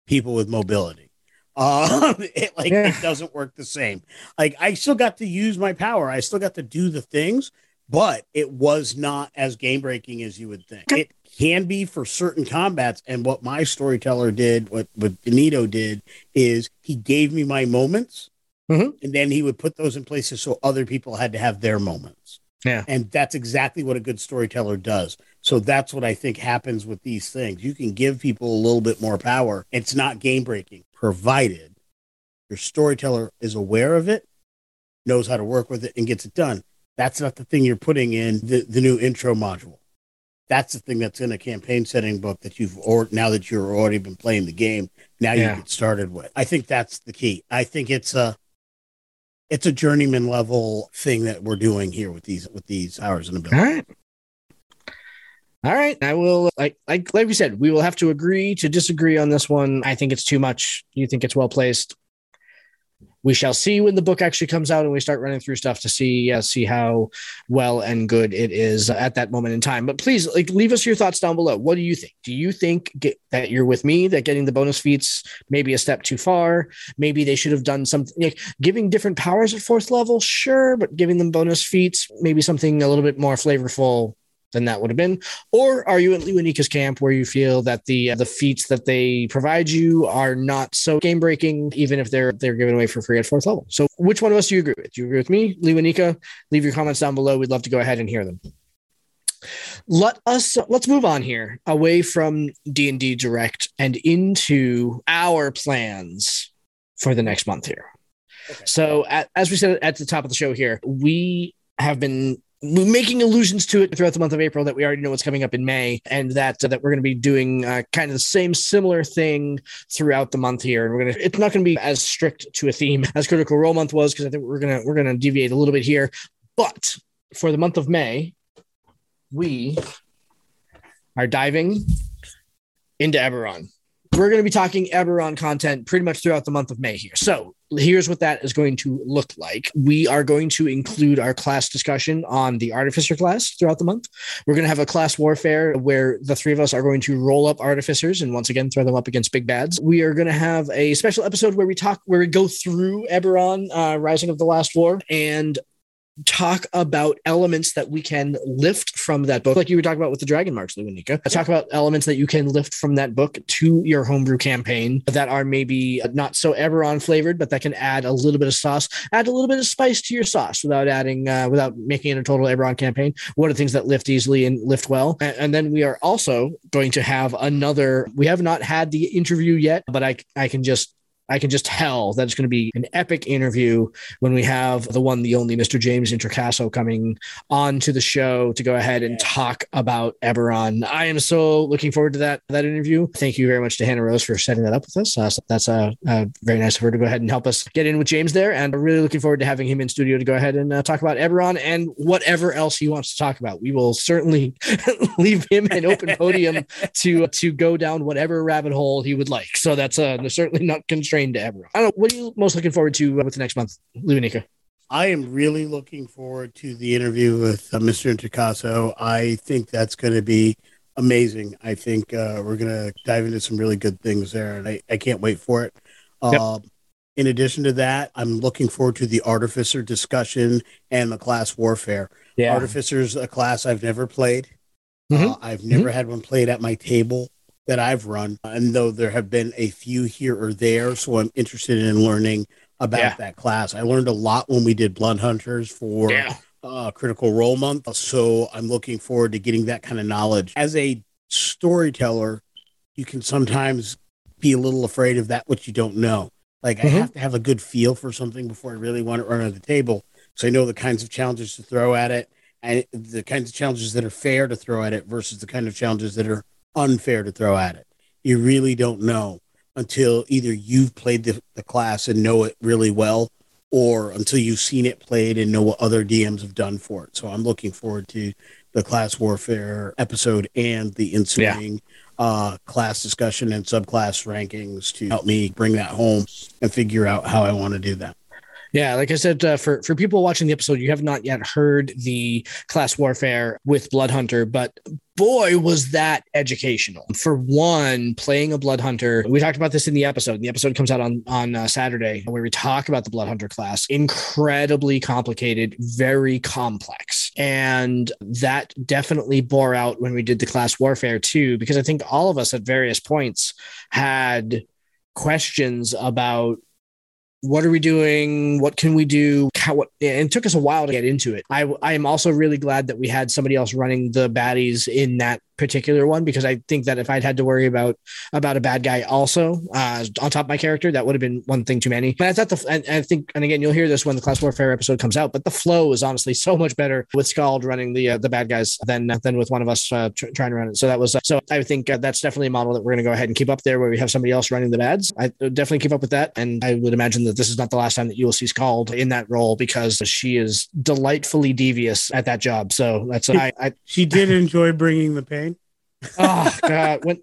people with mobility. Um, it like yeah. it doesn't work the same. Like I still got to use my power. I still got to do the things, but it was not as game breaking as you would think. It can be for certain combats. And what my storyteller did, what what Benito did, is he gave me my moments, mm-hmm. and then he would put those in places so other people had to have their moments. Yeah, and that's exactly what a good storyteller does. So that's what I think happens with these things. You can give people a little bit more power. It's not game breaking provided your storyteller is aware of it, knows how to work with it, and gets it done. That's not the thing you're putting in the, the new intro module. That's the thing that's in a campaign setting book that you've or now that you've already been playing the game. Now yeah. you get started with. I think that's the key. I think it's a it's a journeyman level thing that we're doing here with these with these hours and ability. All right. All right, I will like like like we said, we will have to agree to disagree on this one. I think it's too much. You think it's well placed. We shall see when the book actually comes out and we start running through stuff to see uh, see how well and good it is at that moment in time. But please, like, leave us your thoughts down below. What do you think? Do you think get, that you're with me that getting the bonus feats maybe a step too far? Maybe they should have done something like giving different powers at fourth level, sure, but giving them bonus feats, maybe something a little bit more flavorful than that would have been? Or are you at Lewanika's camp where you feel that the uh, the feats that they provide you are not so game breaking, even if they're they're given away for free at fourth level? So which one of us do you agree with? Do you agree with me, Lewanika? Leave your comments down below. We'd love to go ahead and hear them. Let us let's move on here away from D and D Direct and into our plans for the next month here. Okay. So, at, as we said at the top of the show here, we have been making allusions to it throughout the month of April that we already know what's coming up in May, and that uh, that we're going to be doing uh, kind of the same similar thing throughout the month here. And we're gonna it's not going to be as strict to a theme as Critical Role Month was because I think we're gonna we're gonna deviate a little bit here. But for the month of May, we are diving into Eberron. We're going to be talking Eberron content pretty much throughout the month of May here. So here's what that is going to look like. We are going to include our class discussion on the artificer class throughout the month. We're going to have a class warfare where the three of us are going to roll up artificers and once again throw them up against big bads. We are going to have a special episode where we talk, where we go through Eberron, uh, Rising of the Last War, and talk about elements that we can lift from that book, like you were talking about with the Dragon Marks, Luanika. I talk about elements that you can lift from that book to your homebrew campaign that are maybe not so Eberron flavored, but that can add a little bit of sauce, add a little bit of spice to your sauce without adding, uh, without making it a total Eberron campaign. What are things that lift easily and lift well? And, and then we are also going to have another. We have not had the interview yet, but I I can just I can just tell that it's going to be an epic interview when we have the one, the only Mr. James Introcaso coming on to the show to go ahead and talk about Eberron. I am so looking forward to that that interview. Thank you very much to Hannah Rose for setting that up with us. Uh, so that's a uh, uh, very nice of her to go ahead and help us get in with James there. And we're really looking forward to having him in studio to go ahead and uh, talk about Eberron and whatever else he wants to talk about. We will certainly leave him an open podium to to go down whatever rabbit hole he would like. So that's uh, certainly not constrained to. I don't know. What are you most looking forward to uh, with the next month, Luanika? I am really looking forward to the interview with uh, Mr. Introcaso. I think that's going to be amazing. I think uh, we're going to dive into some really good things there, and I, I can't wait for it. Yep. Uh, in addition to that, I'm looking forward to the Artificer discussion and the class warfare. Yeah. Artificer's a class I've never played. Mm-hmm. Uh, I've never mm-hmm. had one played at my table that I've run. And though there have been a few here or there, so I'm interested in learning about yeah. that class. I learned a lot when we did Blood Hunters for yeah. uh, Critical Role Month. So I'm looking forward to getting that kind of knowledge. As a storyteller, you can sometimes be a little afraid of that which you don't know. Like mm-hmm. I have to have a good feel for something before I really want to run at the table. So I know the kinds of challenges to throw at it and the kinds of challenges that are fair to throw at it versus the kind of challenges that are unfair to throw at it. You really don't know until either you've played the, the class and know it really well, or until you've seen it played and know what other DMs have done for it. So I'm looking forward to the class warfare episode and the ensuing yeah. uh, class discussion and subclass rankings to help me bring that home and figure out how I want to do that. Yeah, like I said, uh, for for people watching the episode, you have not yet heard the class warfare with Blood Hunter, but boy, was that educational. For one, playing a blood hunter, we talked about this in the episode. The episode comes out on on uh, Saturday where we talk about the blood hunter class. Incredibly complicated, very complex, and that definitely bore out when we did the class warfare too. Because I think all of us at various points had questions about what are we doing? What can we do? How, what, and it took us a while to get into it. I, I am also really glad that we had somebody else running the baddies in that particular one because I think that if I'd had to worry about about a bad guy also uh, on top of my character, that would have been one thing too many. But I thought the and I think and again you'll hear this when the class warfare episode comes out. But the flow is honestly so much better with Scald running the uh, the bad guys than than with one of us uh, tr- trying to run it. So that was uh, so I think uh, that's definitely a model that we're going to go ahead and keep up there where we have somebody else running the bads. I definitely keep up with that, and I would imagine that this is not the last time that you will see Scald in that role because she is delightfully devious at that job. So that's I, I she did enjoy bringing the pain oh god. When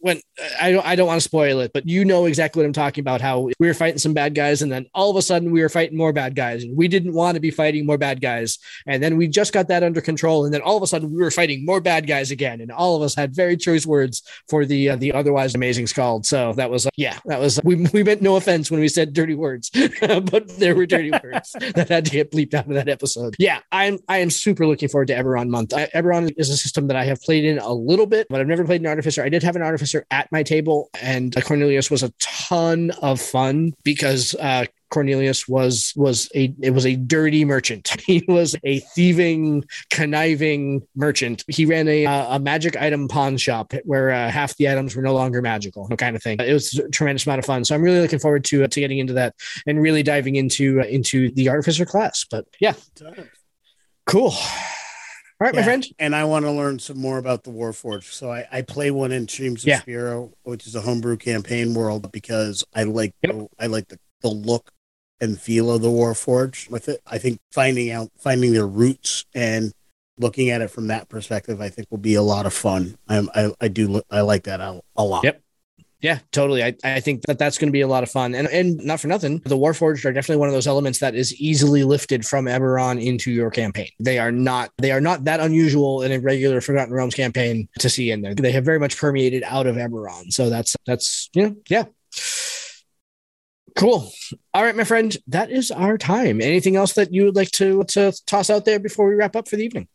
when i don't i don't want to spoil it but you know exactly what i'm talking about how we were fighting some bad guys and then all of a sudden we were fighting more bad guys and we didn't want to be fighting more bad guys and then we just got that under control and then all of a sudden we were fighting more bad guys again and all of us had very choice words for the uh, the otherwise amazing scald so that was uh, yeah that was we, we meant no offense when we said dirty words but there were dirty words that had to get bleeped out of that episode. Yeah i'm i am super looking forward to eberron month. I, eberron is a system that i have played in a little bit but I've never played an artificer. I did have an artificer at my table, and Cornelius was a ton of fun because uh, Cornelius was was a it was a dirty merchant. He was a thieving, conniving merchant. He ran a a magic item pawn shop where uh, half the items were no longer magical, kind of thing. It was a tremendous amount of fun. So I'm really looking forward to uh, to getting into that and really diving into uh, into the artificer class. But yeah, cool. All right, yeah. my friend. And I want to learn some more about the Warforged. So I, I play one in Streams of yeah. Spiro, which is a homebrew campaign world, because I like yep. the, I like the, the look and feel of the Warforged with it. I think finding out finding their roots and looking at it from that perspective, I think will be a lot of fun. I I, I do I like that a, a lot. Yep. Yeah, totally. I, I think that that's going to be a lot of fun. And and not for nothing, the Warforged are definitely one of those elements that is easily lifted from Eberron into your campaign. They are not they are not that unusual in a regular Forgotten Realms campaign to see in there. They have very much permeated out of Eberron. So that's that's you know, yeah. Cool. All right, my friend, that is our time. Anything else that you would like to to toss out there before we wrap up for the evening?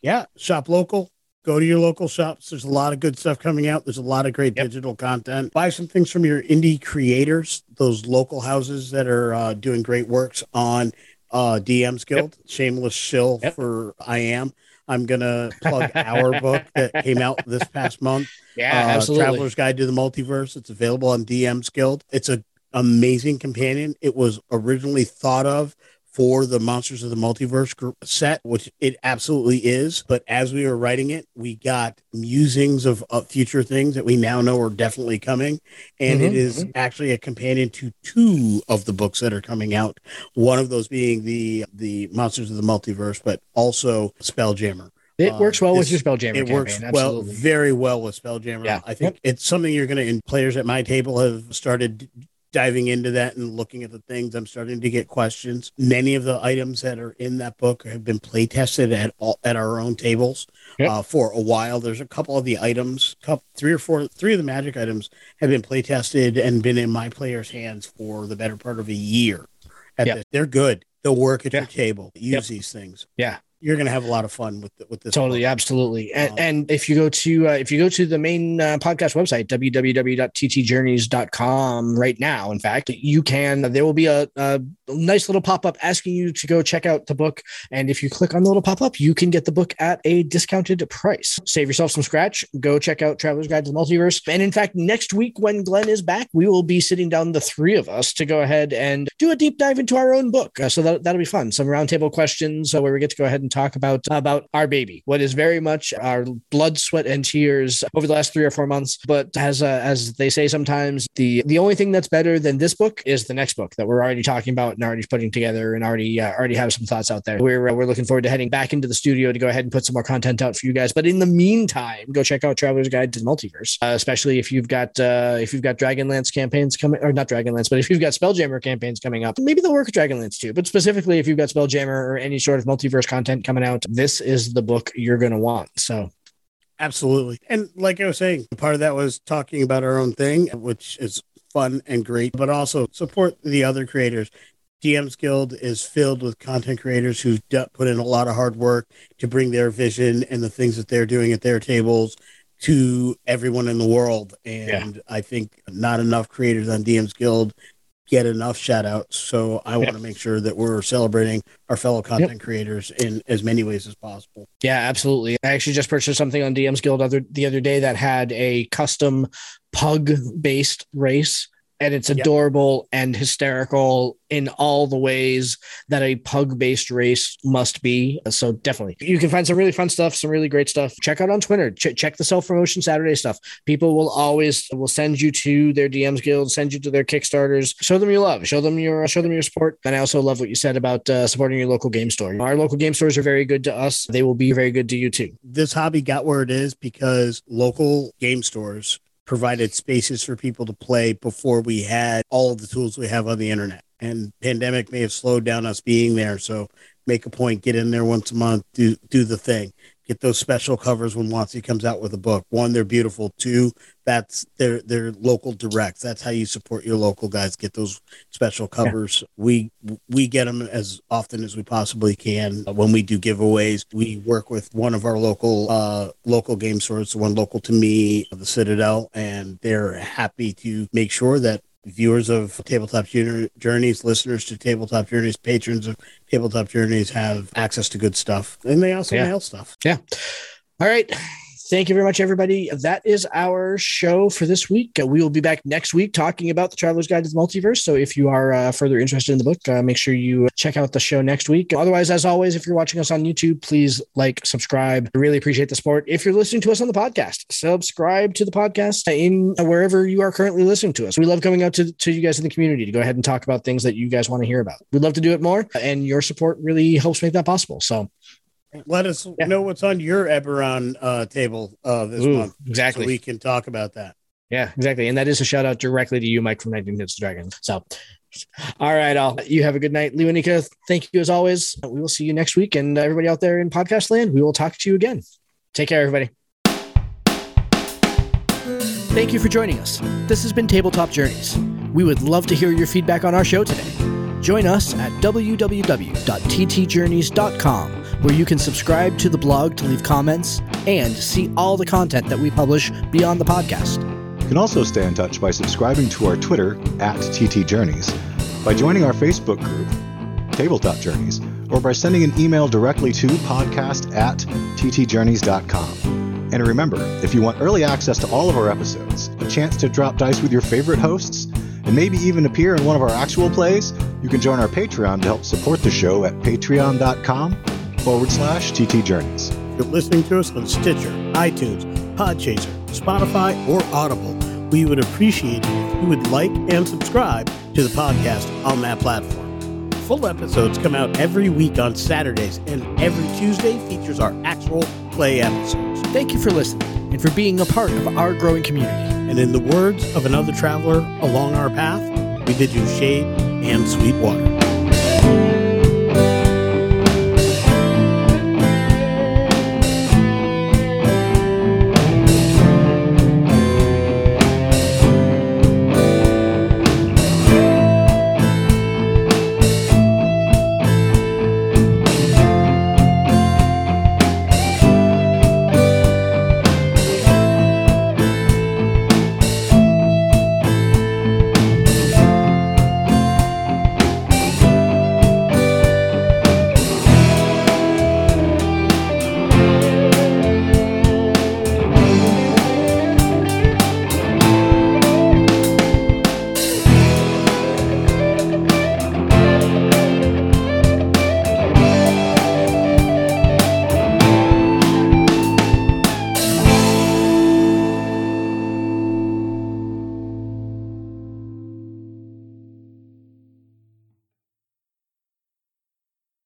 Yeah, shop local. Go to your local shops. There's a lot of good stuff coming out. There's a lot of great Yep. digital content. Buy some things from your indie creators, those local houses that are uh, doing great works on uh, DM's Guild. Shameless shill Yep. for I am. I'm gonna plug our book that came out this past month. Yeah, uh, absolutely. Traveler's Guide to the Multiverse. It's available on DM's Guild. It's a amazing companion. It was originally thought of for the Monsters of the Multiverse group set, which it absolutely is. But as we were writing it, we got musings of, of future things that we now know are definitely coming. And it Mhm, is actually a companion to two of the books that are coming out. One of those being the the Monsters of the Multiverse, but also Spelljammer. It Uh, works well with your Spelljammer It works campaign. well, Absolutely. very well with Spelljammer. Yeah. I think it's something you're going to, and players at my table have started diving into that and looking at the things. I'm starting to get questions. Many of the items that are in that book have been play tested at all, at our own tables Yep. uh, for a while. There's a couple of the items, couple, three or four, three of the magic items have been play tested and been in my players' hands for the better part of a year. At Yep. this. They're good. They'll work at your table. Use these things. Yeah. You're going to have a lot of fun with with this. Totally, absolutely. And, Um, and if you go to uh, if you go to the main uh, podcast website www.ttjourneys.com right now, in fact, you can there will be a, a nice little pop up asking you to go check out the book. And if you click on the little pop up, you can get the book at a discounted price. Save yourself some scratch. Go check out Traveler's Guide to the Multiverse. And in fact, next week when Glenn is back, we will be sitting down the three of us to go ahead and do a deep dive into our own book. Uh, so that, that'll be fun. Some roundtable questions uh, where we get to go ahead and talk about about our baby, what is very much our blood, sweat, and tears over the last three or four months. But as uh, as they say sometimes, the the only thing that's better than this book is the next book that we're already talking about and already putting together and already uh, already have some thoughts out there. We're uh, we're looking forward to heading back into the studio to go ahead and put some more content out for you guys. But in the meantime, go check out Traveler's Guide to the Multiverse, uh, especially if you've got uh, if you've got Dragonlance campaigns coming, or not Dragonlance, but if you've got Spelljammer campaigns coming up, maybe they'll work with Dragonlance too. But specifically, if you've got Spelljammer or any sort of multiverse content coming out, this is the book you're going to want. So Absolutely. And like I was saying, part of that was talking about our own thing, which is fun and great, but also support the other creators. DM's Guild is filled with content creators who put in a lot of hard work to bring their vision and the things that they're doing at their tables to everyone in the world. And I think not enough creators on DM's Guild get enough shout outs. So I want to make sure that we're celebrating our fellow content creators in as many ways as possible. Yeah, absolutely. I actually just purchased something on DM's Guild other the other day that had a custom pug based race. And it's Yep. adorable and hysterical in all the ways that a pug based race must be. So, definitely, you can find some really fun stuff, some really great stuff. Check out on Twitter, Ch- check the self promotion Saturday stuff. People will always will send you to their DMs Guild, send you to their Kickstarters. Show them your love, show them your show them your support. And I also love what you said about uh, supporting your local game store. Our local game stores are very good to us. They will be very good to you too. this hobby got where it is because local game stores provided spaces for people to play before we had all of the tools we have on the internet. And pandemic may have slowed down us being there. So make a point, get in there once a month, do do the thing. Get those special covers when WotC comes out with a book. One, they're beautiful. Two, that's their their local directs. That's how you support your local guys. Get those special covers. We we get them as often as we possibly can. When we do giveaways, we work with one of our local uh, local game stores, the one local to me, the Citadel, and they're happy to make sure that viewers of Tabletop Jour- Journeys, listeners to Tabletop Journeys, patrons of Tabletop Journeys have access to good stuff, and they also Yeah. mail stuff. Yeah. All right. Thank you very much, everybody. That is our show for this week. Uh, we will be back next week talking about the Traveler's Guide to the Multiverse. So if you are uh, further interested in the book, uh, make sure you check out the show next week. Otherwise, as always, if you're watching us on YouTube, please like, subscribe. I really appreciate the support. If you're listening to us on the podcast, subscribe to the podcast in wherever you are currently listening to us. We love coming out to, to you guys in the community to go ahead and talk about things that you guys want to hear about. We'd love to do it more, and your support really helps make that possible. So, Let us Yeah. know what's on your Eberron uh, table uh, this ooh, month, so exactly. we can talk about that. Yeah, exactly. And that is a shout out directly to you, Mike from 19 Hits Dragons. So, all right, all you have a good night, Leonika. Thank you as always. We will see you next week, and everybody out there in podcast land, we will talk to you again. Take care, everybody. Thank you for joining us. This has been Tabletop Journeys. We would love to hear your feedback on our show today. Join us at www.ttjourneys.com, where you can subscribe to the blog to leave comments and see all the content that we publish beyond the podcast. You can also stay in touch by subscribing to our Twitter at TT Journeys, by joining our Facebook group, Tabletop Journeys, or by sending an email directly to podcast at ttjourneys.com. And remember, if you want early access to all of our episodes, a chance to drop dice with your favorite hosts, and maybe even appear in one of our actual plays, you can join our Patreon to help support the show at patreon.com forward slash TT Journeys. If you're listening to us on Stitcher, iTunes, Podchaser, Spotify, or Audible. We would appreciate it if you would like and subscribe to the podcast on that platform. Full episodes come out every week on Saturdays, and every Tuesday features our actual play episodes. Thank you for listening and for being a part of our growing community. And in the words of another traveler along our path, we bid you shade and sweet water.